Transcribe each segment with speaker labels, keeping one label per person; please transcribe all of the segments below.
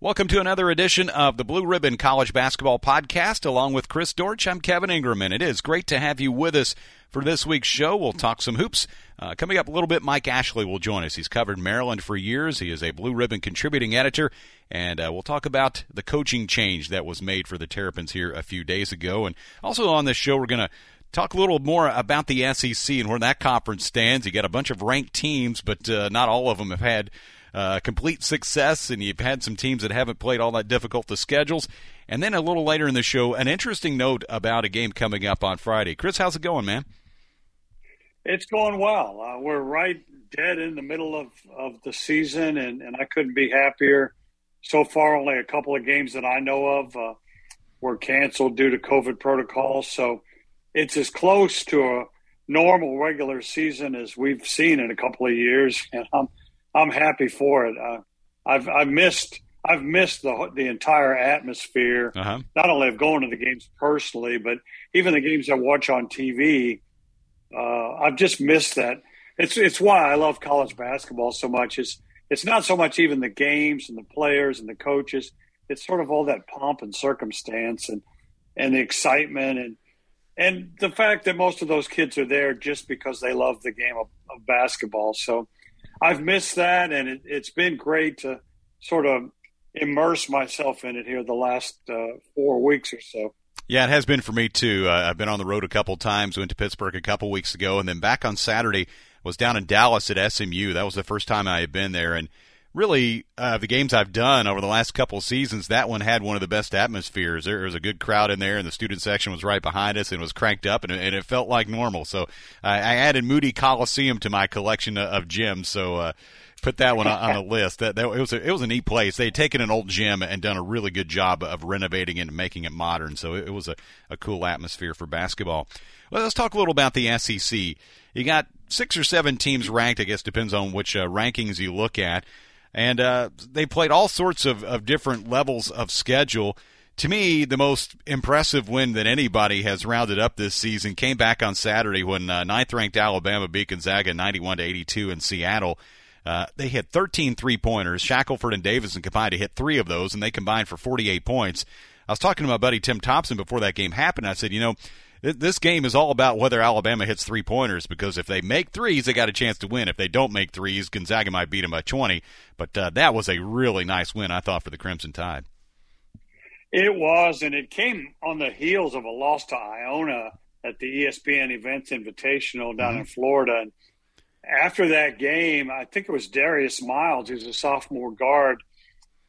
Speaker 1: Welcome to another edition of the Blue Ribbon College Basketball Podcast. Along with Chris Dortch, I'm Kevin Ingram, and it is great to have you with us for this week's show. We'll talk some hoops. Uh, coming up a little bit, Mike Ashley will join us. He's covered Maryland for years. He is a Blue Ribbon contributing editor, and uh, we'll talk about the coaching change that was made for the Terrapins here a few days ago. And also on this show, we're going to talk a little more about the SEC and where that conference stands. You got a bunch of ranked teams, but uh, not all of them have had uh, complete success, and you've had some teams that haven't played all that difficult the schedules. And then a little later in the show, an interesting note about a game coming up on Friday. Chris, how's it going, man?
Speaker 2: It's going well. Uh, we're right dead in the middle of, of the season, and, and I couldn't be happier. So far, only a couple of games that I know of uh, were canceled due to COVID protocols. So it's as close to a normal regular season as we've seen in a couple of years, and I'm I'm happy for it. Uh, I've I've missed I've missed the the entire atmosphere, uh-huh. not only of going to the games personally, but even the games I watch on TV. Uh, I've just missed that. It's it's why I love college basketball so much. It's it's not so much even the games and the players and the coaches. It's sort of all that pomp and circumstance and and the excitement and and the fact that most of those kids are there just because they love the game of, of basketball. So I've missed that, and it, has been great to sort of immerse myself in it here the last uh, four weeks or so.
Speaker 1: Yeah, it has been for me too. Uh, I've been on the road a couple times. Went to Pittsburgh a couple weeks ago, and then back on Saturday was down in Dallas at SMU. That was the first time I had been there, and really uh, the games I've done over the last couple seasons, that one had one of the best atmospheres. There was a good crowd in there, and the student section was right behind us and was cranked up, and, and it felt like normal. So I, I added Moody Coliseum to my collection of gyms. So. Uh, put that one on the list. That, that it was a, it was a neat place. They had taken an old gym and done a really good job of renovating it and making it modern. So it, it was a, a cool atmosphere for basketball. Well, let's talk a little about the SEC. You got six or seven teams ranked. I guess depends on which uh, rankings you look at and uh, they played all sorts of, of different levels of schedule. To me, the most impressive win that anybody has rounded up this season came back on Saturday when uh, ninth-ranked Alabama beat Gonzaga 91 to 82 in Seattle. Uh, they hit 13 three-pointers. Shackelford and Davison combined to hit three of those, and they combined for 48 points. I was talking to my buddy Tim Thompson before that game happened. I said, you know, this game is all about whether Alabama hits three pointers because if they make threes, they got a chance to win. If they don't make threes, Gonzaga might beat them by 20. But uh, that was a really nice win, I thought, for the Crimson Tide.
Speaker 2: It was, and it came on the heels of a loss to Iona at the ESPN Events Invitational down mm-hmm. in Florida. And after that game, I think it was Darius Miles, who's a sophomore guard.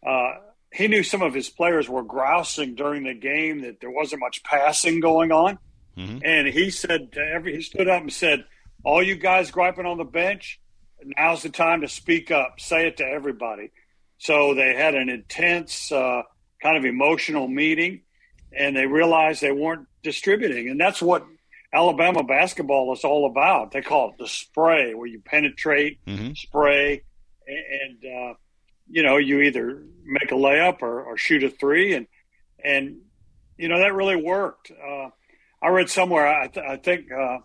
Speaker 2: Uh, he knew some of his players were grousing during the game that there wasn't much passing going on. Mm-hmm. And he said to every, he stood up and said, All you guys griping on the bench, now's the time to speak up. Say it to everybody. So they had an intense, uh, kind of emotional meeting, and they realized they weren't distributing. And that's what Alabama basketball is all about. They call it the spray, where you penetrate, mm-hmm. spray, and, uh, you know, you either make a layup or, or shoot a three, and and you know that really worked. Uh, I read somewhere. I, th- I think uh,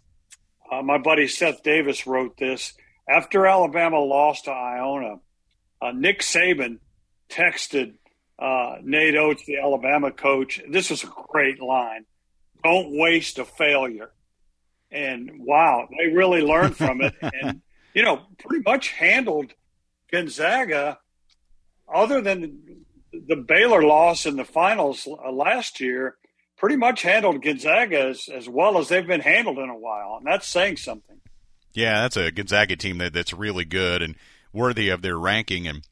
Speaker 2: uh, my buddy Seth Davis wrote this after Alabama lost to Iona. Uh, Nick Saban texted uh, Nate Oats, the Alabama coach. This was a great line. Don't waste a failure. And wow, they really learned from it, and you know, pretty much handled Gonzaga. Other than the Baylor loss in the finals uh, last year, pretty much handled Gonzaga as, as well as they've been handled in a while, and that's saying something.
Speaker 1: Yeah, that's a Gonzaga team that, that's really good and worthy of their ranking. And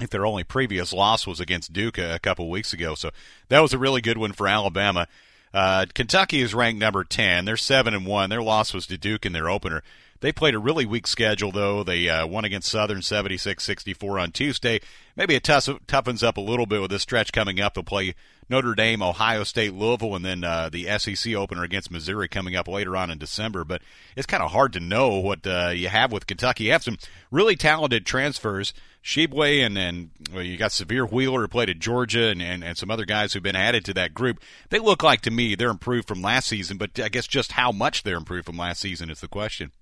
Speaker 1: if their only previous loss was against Duke a, a couple weeks ago, so that was a really good one for Alabama. Uh, Kentucky is ranked number ten. They're seven and one. Their loss was to Duke in their opener. They played a really weak schedule, though. They uh, won against Southern 76 64 on Tuesday. Maybe it tough, toughens up a little bit with this stretch coming up. They'll play Notre Dame, Ohio State, Louisville, and then uh, the SEC opener against Missouri coming up later on in December. But it's kind of hard to know what uh, you have with Kentucky. You have some really talented transfers. Tshiebwe and then well, you got Sahvir Wheeler who played at Georgia and, and, and some other guys who've been added to that group. They look like to me they're improved from last season, but I guess just how much they're improved from last season is the question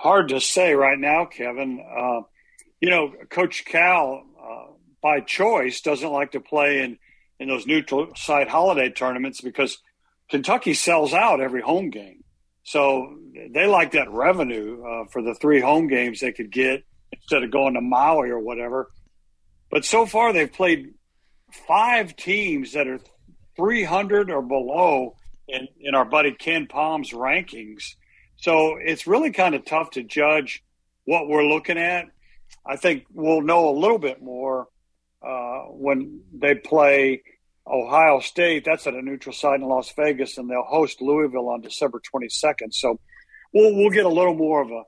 Speaker 2: hard to say right now, Kevin. Uh, you know, Coach Cal uh, by choice, doesn't like to play in in those neutral site holiday tournaments because Kentucky sells out every home game. So they like that revenue uh, for the three home games they could get instead of going to Maui or whatever. But so far, they've played five teams that are 300 or below in, in our buddy KenPom's rankings. So it's really kind of tough to judge what we're looking at. I think we'll know a little bit more uh, when they play Ohio State. That's at a neutral site in Las Vegas, and they'll host Louisville on December 22nd. So we'll we'll get a little more of a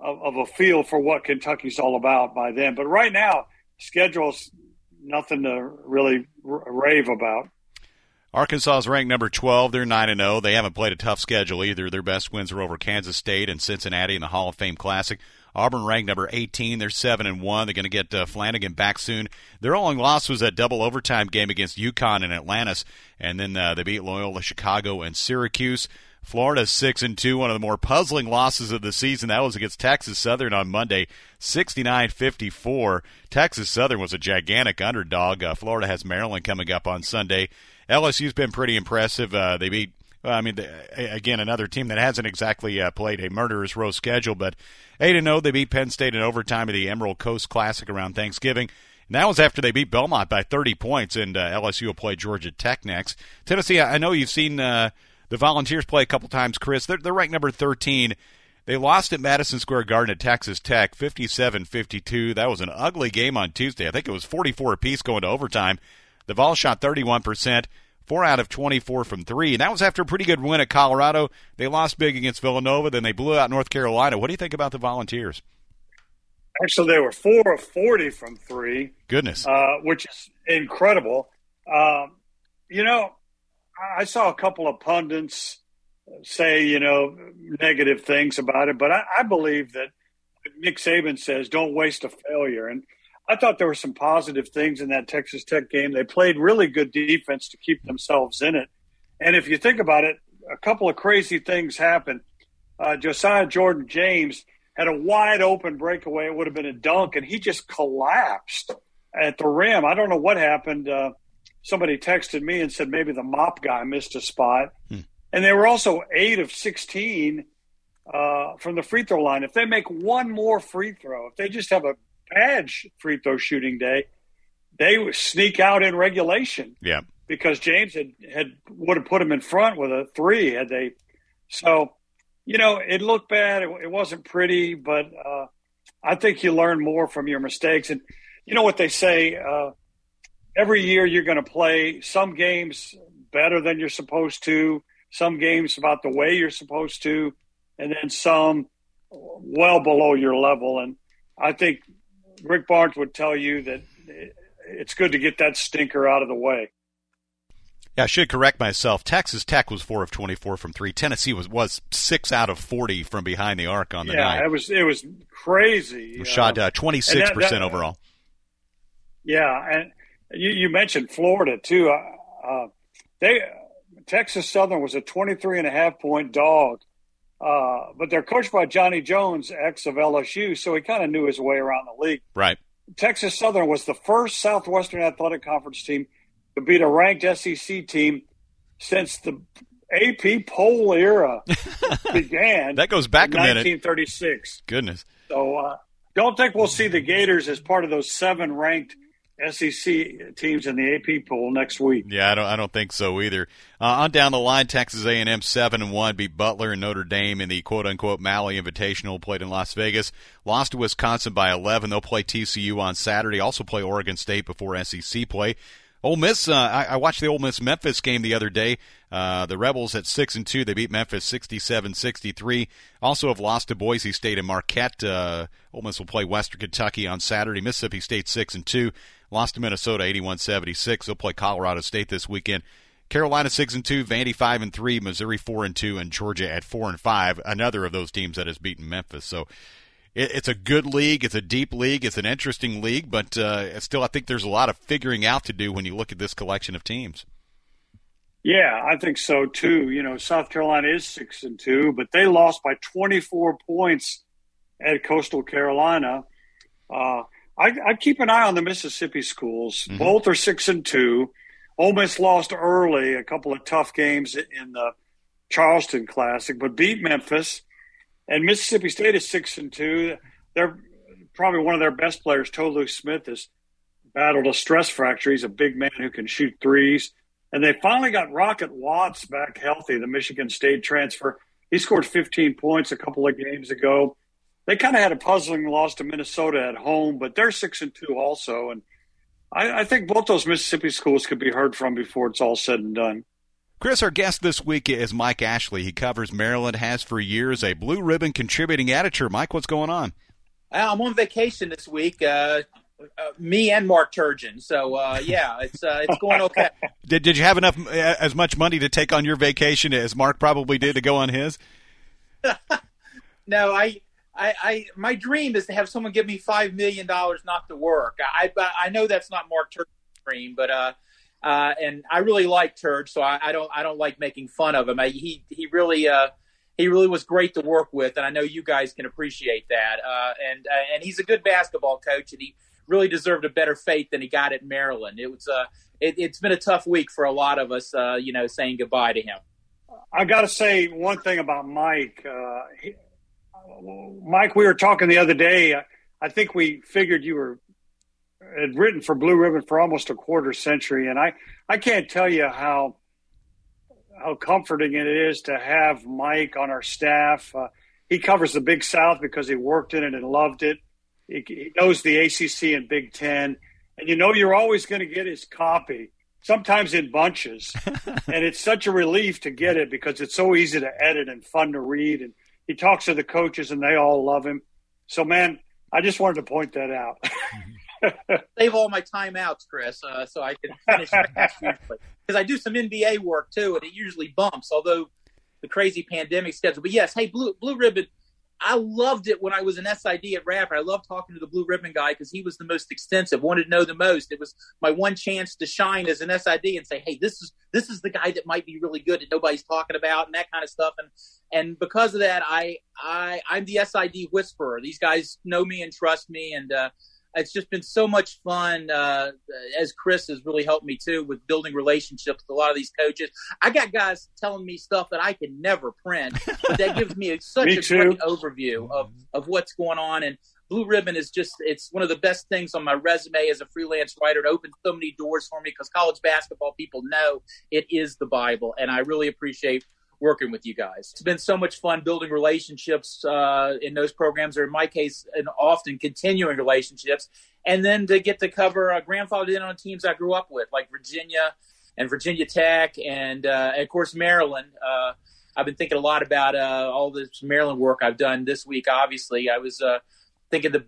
Speaker 2: of, a feel for what Kentucky's all about by then. But right now, schedule's nothing to really rave about.
Speaker 1: Arkansas is ranked number 12. They're 9 and 0. They haven't played a tough schedule either. Their best wins are over Kansas State and Cincinnati in the Hall of Fame Classic. Auburn ranked number 18. They're 7 and 1. They're going to get uh, Flanigan back soon. Their only loss was that double overtime game against UConn and Atlantis, and then uh, they beat Loyola Chicago and Syracuse. Florida six and two, one of the more puzzling losses of the season. That was against Texas Southern on Monday, 69-54. Texas Southern was a gigantic underdog. Uh, Florida has Maryland coming up on Sunday. LSU's been pretty impressive. Uh, they beat, I mean, again, another team that hasn't exactly uh, played a murderous row schedule, but eight zero. Oh, they beat Penn State in overtime at the Emerald Coast Classic around Thanksgiving. And that was after they beat Belmont by 30 points, and uh, LSU will play Georgia Tech next. Tennessee, I know you've seen uh, the Volunteers play a couple times, Chris. They're, they're ranked number 13. They lost at Madison Square Garden at Texas Tech, 57-52. That was an ugly game on Tuesday. I think it was 44 apiece going to overtime. The Vol shot 31%, 4 out of 24 from 3. And that was after a pretty good win at Colorado. They lost big against Villanova, then they blew out North Carolina. What do you think about the Volunteers?
Speaker 2: Actually, they were 4 of 40 from 3.
Speaker 1: Goodness.
Speaker 2: Uh, which is incredible. Um, you know, I saw a couple of pundits say, you know, negative things about it, but I, I believe that Nick Saban says, don't waste a failure. And I thought there were some positive things in that Texas Tech game. They played really good defense to keep themselves in it. And if you think about it, a couple of crazy things happened. Uh, Josiah Jordan James had a wide open breakaway. It would have been a dunk, and he just collapsed at the rim. I don't know what happened. Uh, somebody texted me and said maybe the mop guy missed a spot. Hmm. And they were also eight of 16 uh, from the free throw line. If they make one more free throw, if they just have a bad free throw shooting day, they sneak out in regulation.
Speaker 1: Yeah.
Speaker 2: Because James had, had would have put him in front with a three had they. So, you know, it looked bad. It, it wasn't pretty, but uh, I think you learn more from your mistakes. And you know what they say uh, every year you're going to play some games better than you're supposed to, some games about the way you're supposed to, and then some well below your level. And I think Rick Barnes would tell you that it's good to get that stinker out of the way.
Speaker 1: Yeah, I should correct myself. Texas Tech was four of twenty-four from three. Tennessee was was six out of forty from behind the arc on the
Speaker 2: yeah,
Speaker 1: night.
Speaker 2: Yeah, it was it was crazy.
Speaker 1: It was shot uh, twenty-six uh, percent overall.
Speaker 2: Yeah, and you, you mentioned Florida too. Uh, uh, they Texas Southern was a 23 and a half point dog, uh, but they're coached by Johnny Jones, ex of LSU, so he kind of knew his way around the league.
Speaker 1: Right.
Speaker 2: Texas Southern was the first Southwestern Athletic Conference team to beat a ranked SEC team since the AP poll era began.
Speaker 1: that goes back a
Speaker 2: minute. 1936.
Speaker 1: Goodness.
Speaker 2: So uh, don't think we'll see the Gators as part of those seven ranked – SEC teams in the AP poll next week.
Speaker 1: Yeah, I don't. I don't think so either. Uh, on down the line, Texas A&M seven and one beat Butler and Notre Dame in the quote unquote Maui Invitational played in Las Vegas. Lost to Wisconsin by eleven. They'll play TCU on Saturday. Also play Oregon State before SEC play. Ole Miss. Uh, I, I, watched the Ole Miss Memphis game the other day. Uh, the Rebels at six and two. They beat Memphis 67-63. Also have lost to Boise State and Marquette. Uh, Ole Miss will play Western Kentucky on Saturday. Mississippi State six and two. Lost to Minnesota 81-76. They'll play Colorado State this weekend. Carolina six and two, Vandy five and three, Missouri four and two, and Georgia at four and five. Another of those teams that has beaten Memphis. So it, it's a good league. It's a deep league. It's an interesting league, but uh, still, I think there's a lot of figuring out to do when you look at this collection of teams.
Speaker 2: Yeah, I think so too. You know, South Carolina is six and two, but they lost by 24 points at Coastal Carolina. Uh, I, I keep an eye on the Mississippi schools. Mm-hmm. Both are six and two. Ole Miss lost early, a couple of tough games in the Charleston Classic, but beat Memphis. And Mississippi State is six and two. They're probably one of their best players, Tolu Smith, has battled a stress fracture. He's a big man who can shoot threes. And they finally got Rocket Watts back healthy, the Michigan State transfer. He scored 15 points a couple of games ago. They kind of had a puzzling loss to Minnesota at home, but they're six and two also. And I, I think both those Mississippi schools could be heard from before it's all said and done.
Speaker 1: Chris, our guest this week is Mike Ashley. He covers Maryland, has for years a blue ribbon contributing editor. Mike, what's going on?
Speaker 3: I'm on vacation this week. Uh, uh, me and Mark Turgeon. So uh, yeah, it's uh, it's going okay.
Speaker 1: did Did you have enough uh, as much money to take on your vacation as Mark probably did to go on his?
Speaker 3: no, I, I, I, my dream is to have someone give me five million dollars not to work. I, I know that's not Mark Turgeon's dream, but uh, uh, and I really like Turge, so I, I don't, I don't like making fun of him. I, he, he really, uh, he really was great to work with, and I know you guys can appreciate that. Uh, and uh, and he's a good basketball coach, and he really deserved a better fate than he got at Maryland. It was uh, it, has been a tough week for a lot of us, uh, you know, saying goodbye to him.
Speaker 2: I got to say one thing about Mike. Uh, he, Mike, we were talking the other day. I think we figured you were had written for Blue Ribbon for almost a quarter century, and I I can't tell you how how comforting it is to have Mike on our staff. Uh, he covers the Big South because he worked in it and loved it. He, knows the ACC and Big Ten, and you know you're always going to get his copy. Sometimes in bunches, and it's such a relief to get it because it's so easy to edit and fun to read. And he talks to the coaches, and they all love him. So, man, I just wanted to point that out.
Speaker 3: Save all my timeouts, Chris, uh, so I can finish because I do some NBA work too, and it usually bumps. Although the crazy pandemic schedule, but yes, hey, Blue Blue Ribbon I loved it when I was an SID at Radford. I loved talking to the blue ribbon guy because he was the most extensive, wanted to know the most. It was my one chance to shine as an SID and say, "Hey, this is this is the guy that might be really good that nobody's talking about," and that kind of stuff. And and because of that, I I I'm the SID whisperer. These guys know me and trust me, and uh, it's just been so much fun. Uh, as Chris has really helped me too with building relationships with a lot of these coaches. I got guys telling me stuff that I can never print, but that gives me such me a too. great overview of of what's going on. And Blue Ribbon is just it's one of the best things on my resume as a freelance writer. It opened so many doors for me because college basketball people know it is the Bible, and I really appreciate working with you guys. It's been so much fun building relationships uh, in those programs, or in my case, and often continuing relationships, and then to get to cover uh, grandfathered in on teams I grew up with, like Virginia and Virginia Tech, and, uh, and of course Maryland. Uh, I've been thinking a lot about uh, all this Maryland work I've done this week. Obviously, I was uh, thinking the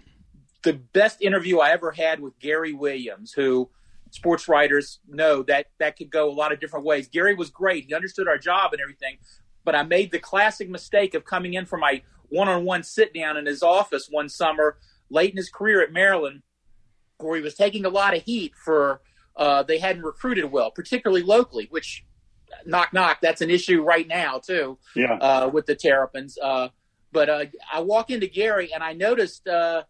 Speaker 3: the best interview I ever had with Gary Williams, who sports writers know that that could go a lot of different ways. Gary was great; he understood our job and everything. But I made the classic mistake of coming in for my one-on-one sit-down in his office one summer late in his career at Maryland, where he was taking a lot of heat for uh, they hadn't recruited well, particularly locally. Which, knock knock, that's an issue right now too.
Speaker 2: Yeah.
Speaker 3: Uh, with the Terrapins. Uh, but uh, I walk into Gary and I noticed uh,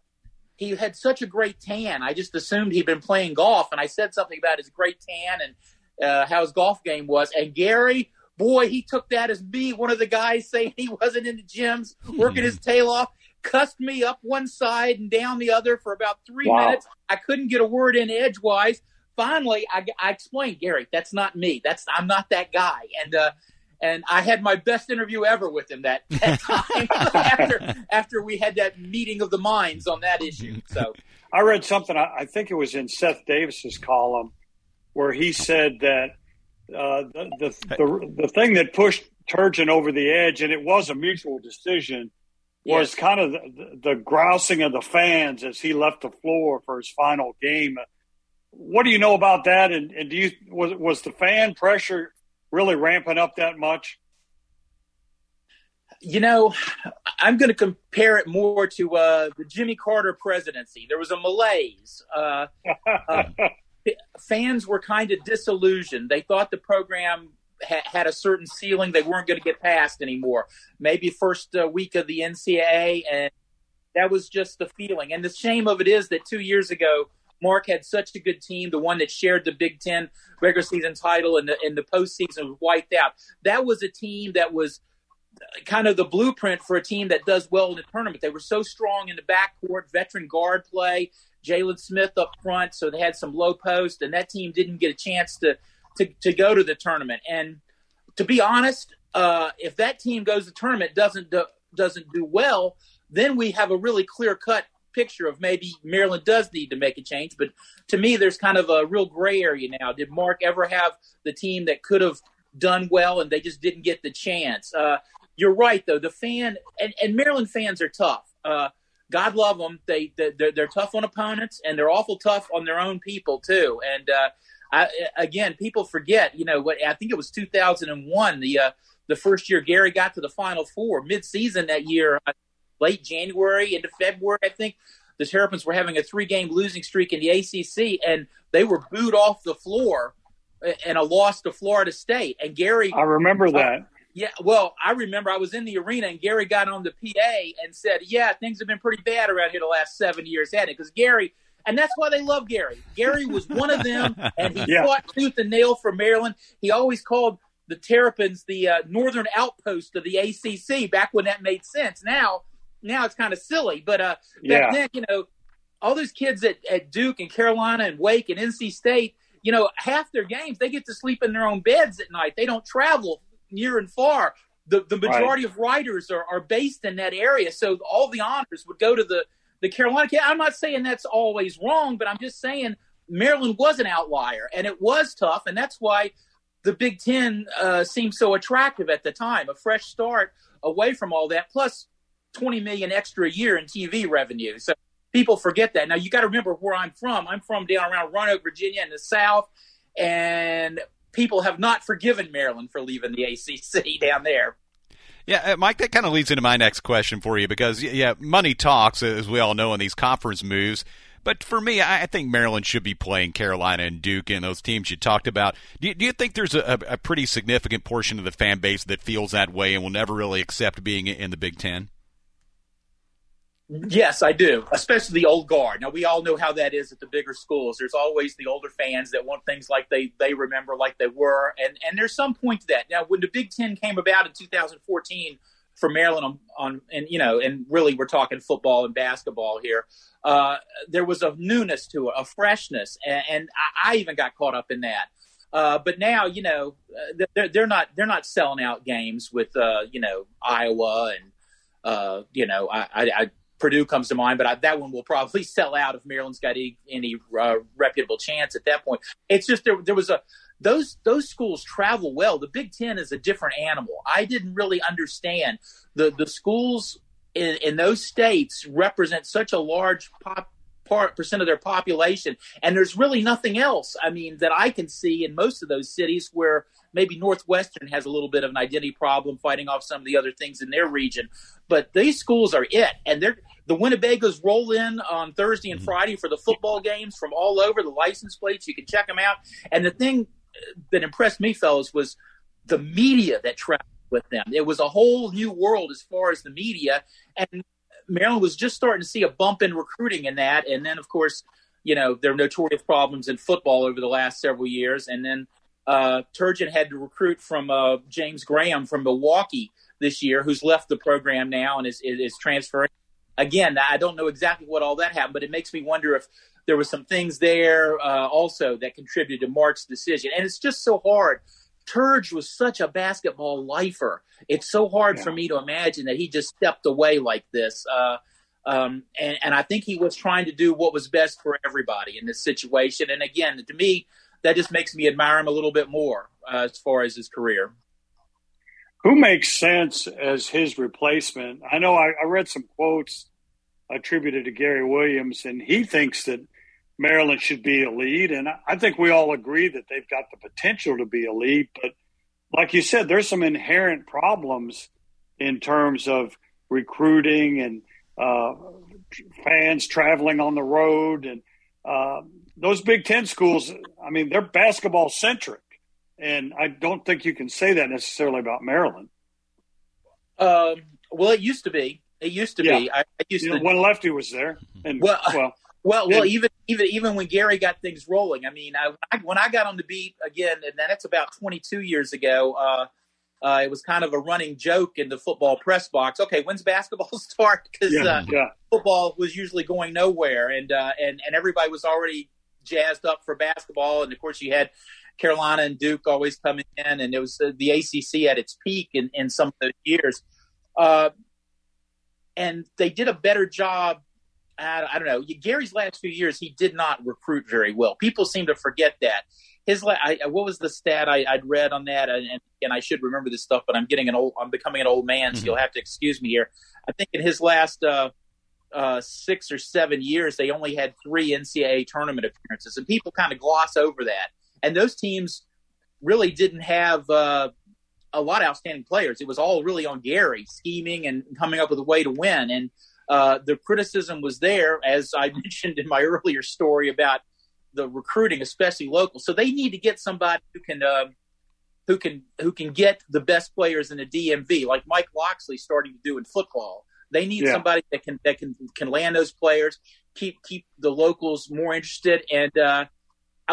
Speaker 3: he had such a great tan. I just assumed he'd been playing golf, and I said something about his great tan and uh, how his golf game was. And Gary, boy, he took that as me, one of the guys saying he wasn't in the gyms, working his tail off. Cussed me up one side and down the other for about three wow. minutes. I couldn't get a word in edgewise. Finally, I, I explained, Gary, that's not me. That's I'm not that guy. And uh, and I had my best interview ever with him that, that time after after we had that meeting of the minds on that issue. So
Speaker 2: I read something. I think it was in Seth Davis's column where he said that uh, the, the, the the thing that pushed Turgeon over the edge, and it was a mutual decision, was yes. kind of the, the grousing of the fans as he left the floor for his final game. What do you know about that? And, and do you was was the fan pressure really ramping up that much?
Speaker 3: You know, I'm going to compare it more to uh, the Jimmy Carter presidency. There was a malaise. Uh, uh, fans were kind of disillusioned. They thought the program ha- had a certain ceiling they weren't going to get past anymore. Maybe first uh, week of the NCAA and that was just the feeling. And the shame of it is that two years ago, Mark had such a good team, the one that shared the Big Ten regular season title and the the postseason was wiped out. That was a team that was kind of the blueprint for a team that does well in the tournament. They were so strong in the backcourt, veteran guard play, Jalen Smith up front, so they had some low post, and that team didn't get a chance to to, to go to the tournament. And to be honest, uh, if that team goes to the tournament doesn't do, doesn't do well, then we have a really clear cut picture of maybe Maryland does need to make a change. But to me, there's kind of a real gray area now. Did Mark ever have the team that could have done well and they just didn't get the chance? Uh, you're right, though. The fan and, and Maryland fans are tough. Uh, God love them. They they're, they're, tough on opponents and they're awful tough on their own people too. And uh, I, again, people forget. You know what? I think it was 2001. The uh, the first year Gary got to the Final Four mid-season that year, uh, late January into February, I think. The Terrapins were having a three-game losing streak in the ACC, and they were booed off the floor and a loss to Florida State. And Gary,
Speaker 2: I remember uh, that.
Speaker 3: Yeah, well, I remember I was in the arena and Gary got on the PA and said, "Yeah, things have been pretty bad around here the last seven years, hadn't it?" Because Gary, and that's why they love Gary. Gary was one of them, and he yeah. fought tooth and nail for Maryland. He always called the Terrapins the uh, northern outpost of the ACC back when that made sense. Now, now it's kind of silly, but uh, back yeah. then, you know, all those kids at, at Duke and Carolina and Wake and NC State, you know, half their games they get to sleep in their own beds at night. They don't travel near and far. The the majority right. of writers are, are based in that area, so all the honors would go to the the Carolina kid. I'm not saying that's always wrong, but I'm just saying Maryland was an outlier, and it was tough, and that's why the Big Ten uh, seemed so attractive at the time. A fresh start away from all that, plus 20 million extra a year in TV revenue. So people forget that. Now you got to remember where I'm from. I'm from down around Roanoke, Virginia, in the South, and people have not forgiven Maryland for leaving the ACC down there.
Speaker 1: Yeah, uh, Mike, that kind of leads into my next question for you because, yeah, money talks, as we all know, in these conference moves. But for me, I think Maryland should be playing Carolina and Duke and those teams you talked about. Do you, do you think there's a, a, pretty significant portion of the fan base that feels that way and will never really accept being in the Big Ten?
Speaker 3: Yes, I do, especially the old guard. Now we all know how that is at the bigger schools. There's always the older fans that want things like they they remember, like they were, and and there's some point to that. Now, when the Big Ten came about in 2014 for Maryland on, on and you know, and really we're talking football and basketball here. Uh, there was a newness to it, a freshness, and, and I, I, even got caught up in that. Uh, but now, you know, uh, they're, they're not they're not selling out games with uh, you know Iowa and uh, you know I, I, Purdue comes to mind, but I, that one will probably sell out if Maryland's got any, any uh, reputable chance at that point. It's just there there was a those those schools travel well. The Big Ten is a different animal. I didn't really understand the the schools in, in those states represent such a large pop, part percent of their population, and there's really nothing else. I mean, that I can see in most of those cities where maybe Northwestern has a little bit of an identity problem, fighting off some of the other things in their region. But these schools are it, and they're the Winnebagos roll in on Thursday and mm-hmm. Friday for the football games from all over. The license plates, you can check them out. And the thing that impressed me, fellas, was the media that traveled with them. It was a whole new world as far as the media, and Maryland was just starting to see a bump in recruiting in that. And then, of course, you know there are notorious problems in football over the last several years. And then uh, Turgeon had to recruit from uh, James Graham from Milwaukee this year, who's left the program now and is, is, is transferring. Again, I don't know exactly what all that happened, but it makes me wonder if there was some things there uh, also that contributed to Mark's decision. And it's just so hard Turge was such a basketball lifer. It's so hard yeah. for me to imagine that he just stepped away like this. Uh, um, and, and, I think he was trying to do what was best for everybody in this situation. And again, to me, that just makes me admire him a little bit more uh, as far as his career.
Speaker 2: Who makes sense as his replacement? I know I, I read some quotes attributed to Gary Williams, and he thinks that Maryland should be a lead. And I think we all agree that they've got the potential to be a lead. But like you said, there's some inherent problems in terms of recruiting and uh, fans traveling on the road. And uh, those Big Ten schools, I mean, they're basketball centric. And I don't think you can say that necessarily about Maryland.
Speaker 3: Um, well, it used to be. It used to
Speaker 2: Yeah.
Speaker 3: be. I, I used
Speaker 2: You
Speaker 3: to
Speaker 2: know, when Lefty was there, and
Speaker 3: Well-
Speaker 2: well,
Speaker 3: Well, well,
Speaker 2: And-
Speaker 3: even even even when Gary got things rolling, I mean, I, I, when I got on the beat again, and that's about 22 years ago. Uh, uh, it was kind of a running joke in the football press box. Okay, when's basketball start? Because
Speaker 2: yeah,
Speaker 3: uh,
Speaker 2: yeah,
Speaker 3: football was usually going nowhere, and uh, and and everybody was already jazzed up for basketball. And of course, you had Carolina and Duke always coming in, and it was uh, the ACC at its peak in in some of those years. Uh, and they did a better job. I, I don't know. Gary's last few years, he did not recruit very well. People seem to forget that. His, la- I, what was the stat I, I'd read on that? And, and I should remember this stuff, but I'm getting an old. I'm becoming an old man, so
Speaker 1: Mhm.
Speaker 3: you'll have to excuse me here. I think in his last uh, uh, six or seven years, they only had three NCAA tournament appearances, and people kind of gloss over that. And those teams really didn't have uh, a lot of outstanding players. It was all really on Gary scheming and coming up with a way to win. And uh, the criticism was there, as I mentioned in my earlier story about the recruiting, especially local. So they need to get somebody who can. Uh, who can who can get the best players in the DMV, like Mike Locksley starting to do in football. They need
Speaker 2: Yeah.
Speaker 3: somebody that can that can can land those players, keep keep the locals more interested. And uh,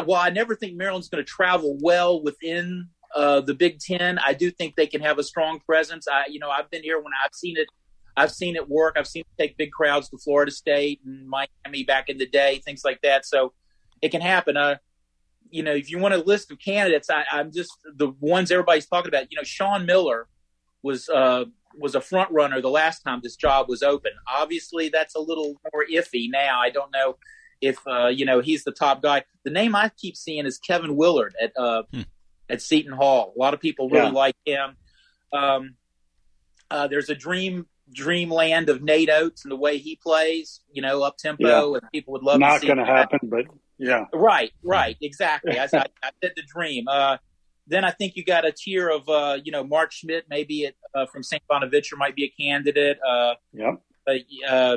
Speaker 3: while I never think Maryland's going to travel well within uh, the Big Ten, I do think they can have a strong presence. I you know I've been here when I've seen it. I've seen it work. I've seen it take big crowds to Florida State and Miami back in the day, things like that. So it can happen. Uh, you know, if you want a list of candidates, I, I'm just the ones everybody's talking about. You know, Sean Miller was uh, was a front runner the last time this job was open. Obviously, that's a little more iffy now. I don't know if uh, you know he's the top guy. The name I keep seeing is Kevin Willard at uh,
Speaker 1: Hmm.
Speaker 3: at Seton Hall. A lot of people really
Speaker 2: Yeah.
Speaker 3: like him. Um, uh, there's a dream dreamland of Nate Oats and the way he plays. You know, up tempo, and people would love
Speaker 2: not
Speaker 3: to see
Speaker 2: going to
Speaker 3: that.
Speaker 2: happen, but yeah,
Speaker 3: Right, right, exactly. I, I, I said the dream. Uh, then I think you got a tier of, uh, you know, Mark Schmidt, maybe it, uh, from St. Bonaventure might be a candidate. Uh,
Speaker 2: yep,
Speaker 3: uh, uh,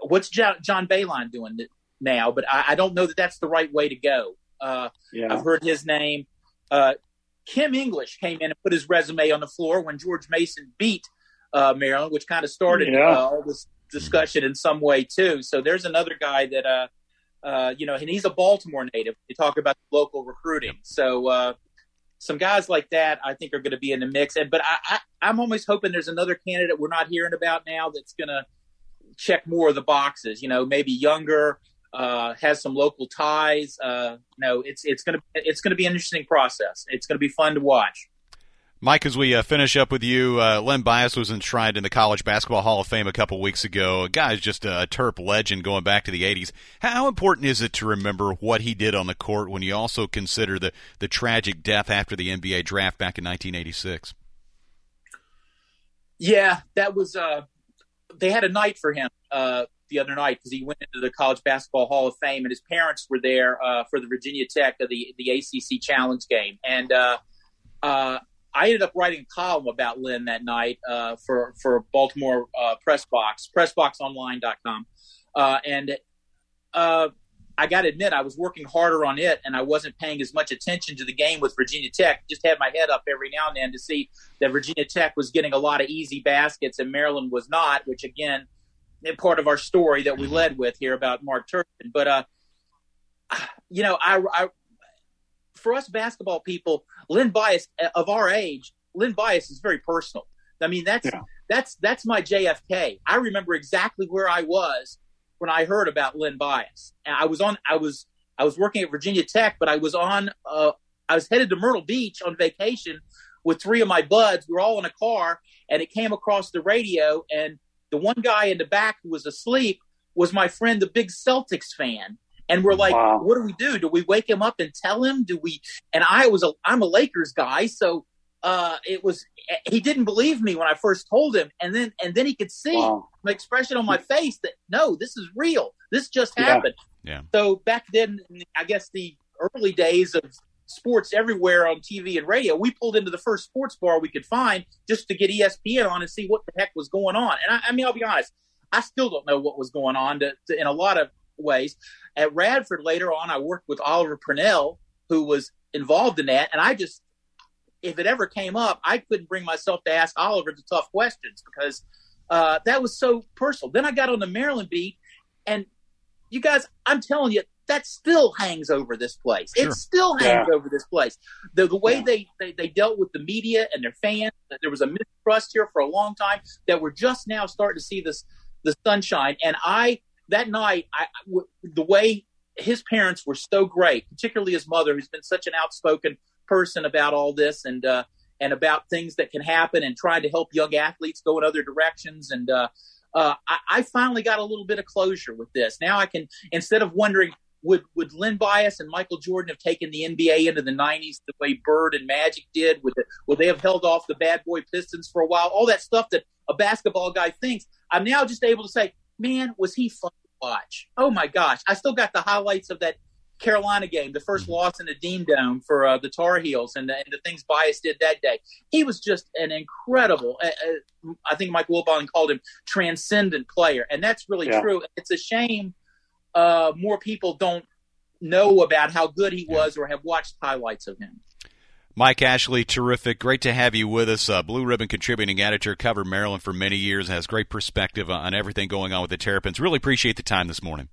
Speaker 3: what's John, John Beilein doing now? But I, I don't know that that's the right way to go. Uh,
Speaker 2: yeah,
Speaker 3: I've heard his name. Uh, Kim English came in and put his resume on the floor when George Mason beat uh, Maryland, which kind of started
Speaker 2: Yeah.
Speaker 3: uh, all this discussion in some way too. So there's another guy that, uh, uh, you know, and he's a Baltimore native. You talk about local recruiting, so uh, some guys like that I think are going to be in the mix. And but I, I, I'm almost hoping there's another candidate we're not hearing about now that's going to check more of the boxes. You know, maybe younger, uh, has some local ties. Uh, you know, it's it's gonna it's gonna be an interesting process. It's gonna be fun to watch.
Speaker 1: Mike, as we uh, finish up with you, uh, Len Bias was enshrined in the College Basketball Hall of Fame a couple weeks ago. A guy's just a Terp legend going back to the 80s. How important is it to remember what he did on the court when you also consider the, the tragic death after the NBA draft back in 1986?
Speaker 3: Yeah, that was. Uh, they had a night for him uh, the other night because he went into the College Basketball Hall of Fame, and his parents were there uh, for the Virginia Tech uh, the the ACC Challenge game, and uh, uh, I ended up writing a column about Len that night uh, for for Baltimore uh, Press Box, PressBoxOnline.com, and I got to admit I was working harder on it, and I wasn't paying as much attention to the game with Virginia Tech. Just had my head up every now and then to see that Virginia Tech was getting a lot of easy baskets and Maryland was not, which again, part of our story that we led with here about Mark Turgeon. But uh, you know, I, I for us basketball people, Len Bias eh, of our age, Len Bias is very personal. I mean, that's
Speaker 2: Yeah.
Speaker 3: that's that's my JFK. I remember exactly where I was when I heard about Len Bias. And I was on I was I was working at Virginia Tech, but I was on uh, I was headed to Myrtle Beach on vacation with three of my buds. We were all in a car, and it came across the radio, and the one guy in the back who was asleep was my friend, the big Celtics fan. And we're like,
Speaker 2: Wow.
Speaker 3: what do we do? Do we wake him up and tell him? Do we? And I was a, I'm a Lakers guy, so uh, it was. He didn't believe me when I first told him, and then and then he could see
Speaker 2: wow,
Speaker 3: my expression on my face that no, this is real. This just
Speaker 2: Yeah.
Speaker 3: happened.
Speaker 1: Yeah.
Speaker 3: So back then, I guess the early days of sports everywhere on TV and radio, we pulled into the first sports bar we could find just to get ESPN on and see what the heck was going on. And I, I mean, I'll be honest, I still don't know what was going on to, to, in a lot of ways. At Radford later on, I worked with Oliver Purnell, who was involved in that, and I just if it ever came up, I couldn't bring myself to ask Oliver the tough questions because uh, that was so personal. Then I got on the Maryland beat, and you guys, I'm telling you, that still hangs over this place. Sure. It still hangs yeah. over this place. The the way yeah. they, they they dealt with the media and their fans, there was a mistrust here for a long time that we're just now starting to see this the sunshine. And I that night, I the way his parents were so great, particularly his mother, who's been such an outspoken person about all this and uh, and about things that can happen and trying to help young athletes go in other directions. And uh, uh, I, I, finally got a little bit of closure with this. Now I can, instead of wondering, would would Len Bias and Michael Jordan have taken the NBA into the '90s the way Bird and Magic did? Would would they have held off the bad boy Pistons for a while? All that stuff that a basketball guy thinks. I'm now just able to say, man, was he fun to watch? Oh my gosh, I still got the highlights of that Carolina game, the 1st mm-hmm. loss in the Dean Dome for uh, the Tar Heels, and the, and the, things Bias did that day. He was just an incredible. Uh, uh, I think Mike Wilbon called him transcendent player, and that's really yeah. true. It's a shame uh, more people don't know about how good he was or have watched highlights of him.
Speaker 1: Mike Ashley, terrific. Great to have you with us. Uh, Blue Ribbon contributing editor, covered Maryland for many years, has great perspective on everything going on with the Terrapins. Really appreciate the time this morning.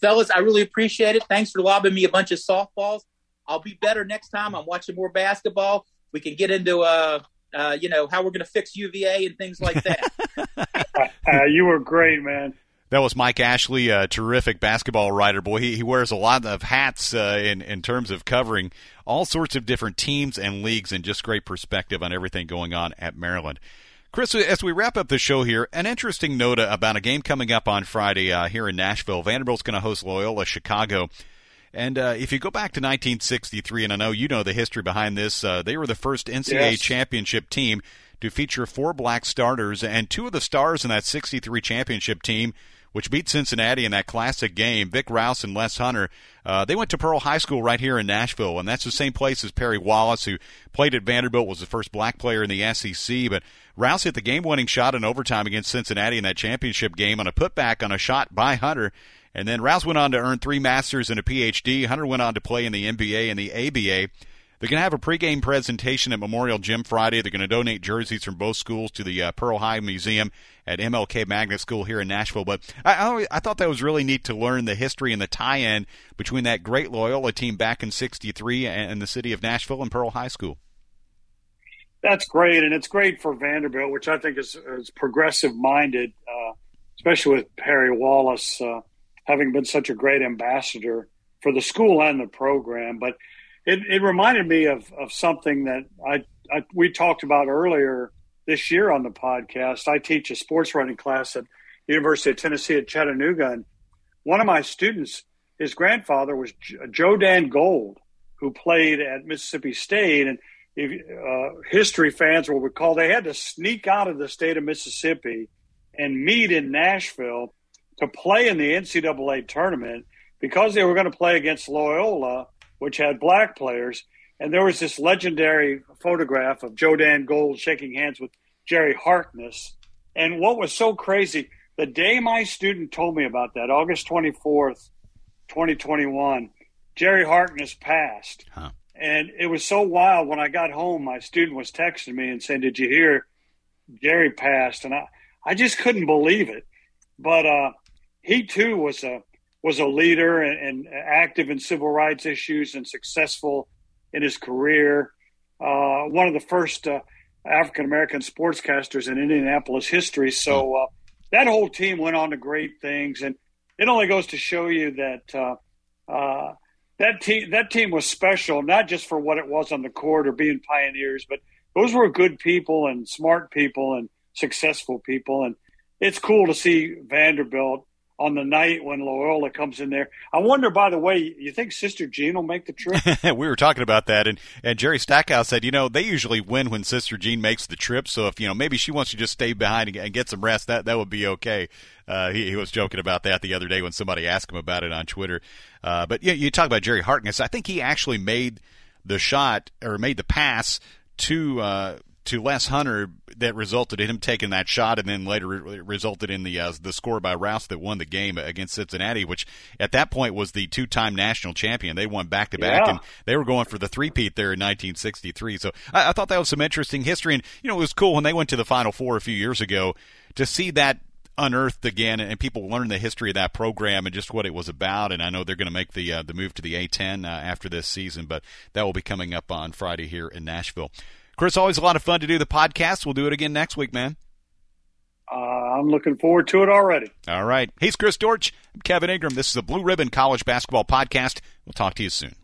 Speaker 3: Fellas, I really appreciate it. Thanks for lobbing me a bunch of softballs. I'll be better next time. I'm watching more basketball. We can get into, uh, uh, you know, how we're going to fix UVA and things like that.
Speaker 2: uh, you were great, man.
Speaker 1: That was Mike Ashley, a terrific basketball writer. Boy, he, he wears a lot of hats uh, in in terms of covering all sorts of different teams and leagues, and just great perspective on everything going on at Maryland. Chris, as we wrap up the show here, an interesting note about a game coming up on Friday uh, here in Nashville. Vanderbilt's going to host Loyola Chicago. And uh, if you go back to 1963, and I know you know the history behind this, uh, they were the first NCAA yes. championship team to feature four black starters, and two of the stars in that 63 championship team which beat Cincinnati in that classic game. Vic Rouse and Les Hunter, uh, they went to Pearl High School right here in Nashville, and that's the same place as Perry Wallace, who played at Vanderbilt, was the first black player in the SEC. But Rouse hit the game-winning shot in overtime against Cincinnati in that championship game on a putback on a shot by Hunter. And then Rouse went on to earn three masters and a PhD. Hunter went on to play in the NBA and the ABA. They're going to have a pregame presentation at Memorial Gym Friday. They're going to donate jerseys from both schools to the uh, Pearl High Museum at MLK Magnet School here in Nashville. But I, I, I thought that was really neat to learn the history and the tie-in between that great Loyola team back in '63 and the city of Nashville and Pearl High School.
Speaker 2: That's great, and it's great for Vanderbilt, which I think is, is progressive-minded, uh, especially with Perry Wallace uh, having been such a great ambassador for the school and the program. But it, it reminded me of, of something that I, I we talked about earlier this year on the podcast. I teach a sports writing class at University of Tennessee at Chattanooga, and one of my students, his grandfather was Joe Dan Gold, who played at Mississippi State, and if, uh, history fans will recall they had to sneak out of the state of Mississippi and meet in Nashville to play in the NCAA tournament because they were going to play against Loyola which had black players. And there was this legendary photograph of Joe Dan Gold shaking hands with Jerry Harkness. And what was so crazy, the day my student told me about that, August 24th, 2021, Jerry Harkness passed. Huh. And it was so wild. When I got home, my student was texting me and saying, Did you hear Jerry passed? And I, I just couldn't believe it. But uh, he too was a was a leader and, and active in civil rights issues and successful in his career. Uh, one of the first uh, African American sportscasters in Indianapolis history. So hmm. uh, that whole team went on to great things, and it only goes to show you that uh, uh, that team that team was special, not just for what it was on the court or being pioneers, but those were good people and smart people and successful people, and it's cool to see Vanderbilt on the night when Loyola comes in there. I wonder, by the way, you think Sister Jean will make the trip?
Speaker 1: we were talking about that, and, and Jerry Stackhouse said, you know, they usually win when Sister Jean makes the trip. So if you know maybe she wants to just stay behind and, get some rest, that that would be okay. Uh, he, he was joking about that the other day when somebody asked him about it on Twitter. Uh, but yeah, you talk about Jerry Harkness. I think he actually made the shot or made the pass to uh, to Les Hunter that resulted in him taking that shot, and then later re- resulted in the uh, the score by Rouse that won the game against Cincinnati, which at that point was the two time national champion. They won back to back, and they were going for the three-peat there in 1963. So I, I thought that was some interesting history, and you know it was cool when they went to the Final Four a few years ago to see that unearthed again, and people learn the history of that program and just what it was about. And I know they're going to make the uh, the move to the A10 uh, after this season, but that will be coming up on Friday here in Nashville. Chris, always a lot of fun to do the podcast. We'll do it again next week, man.
Speaker 2: Uh, I'm looking forward to it already.
Speaker 1: All right. He's Chris Dortch. I'm Kevin Ingram. This is the Blue Ribbon College Basketball Podcast. We'll talk to you soon.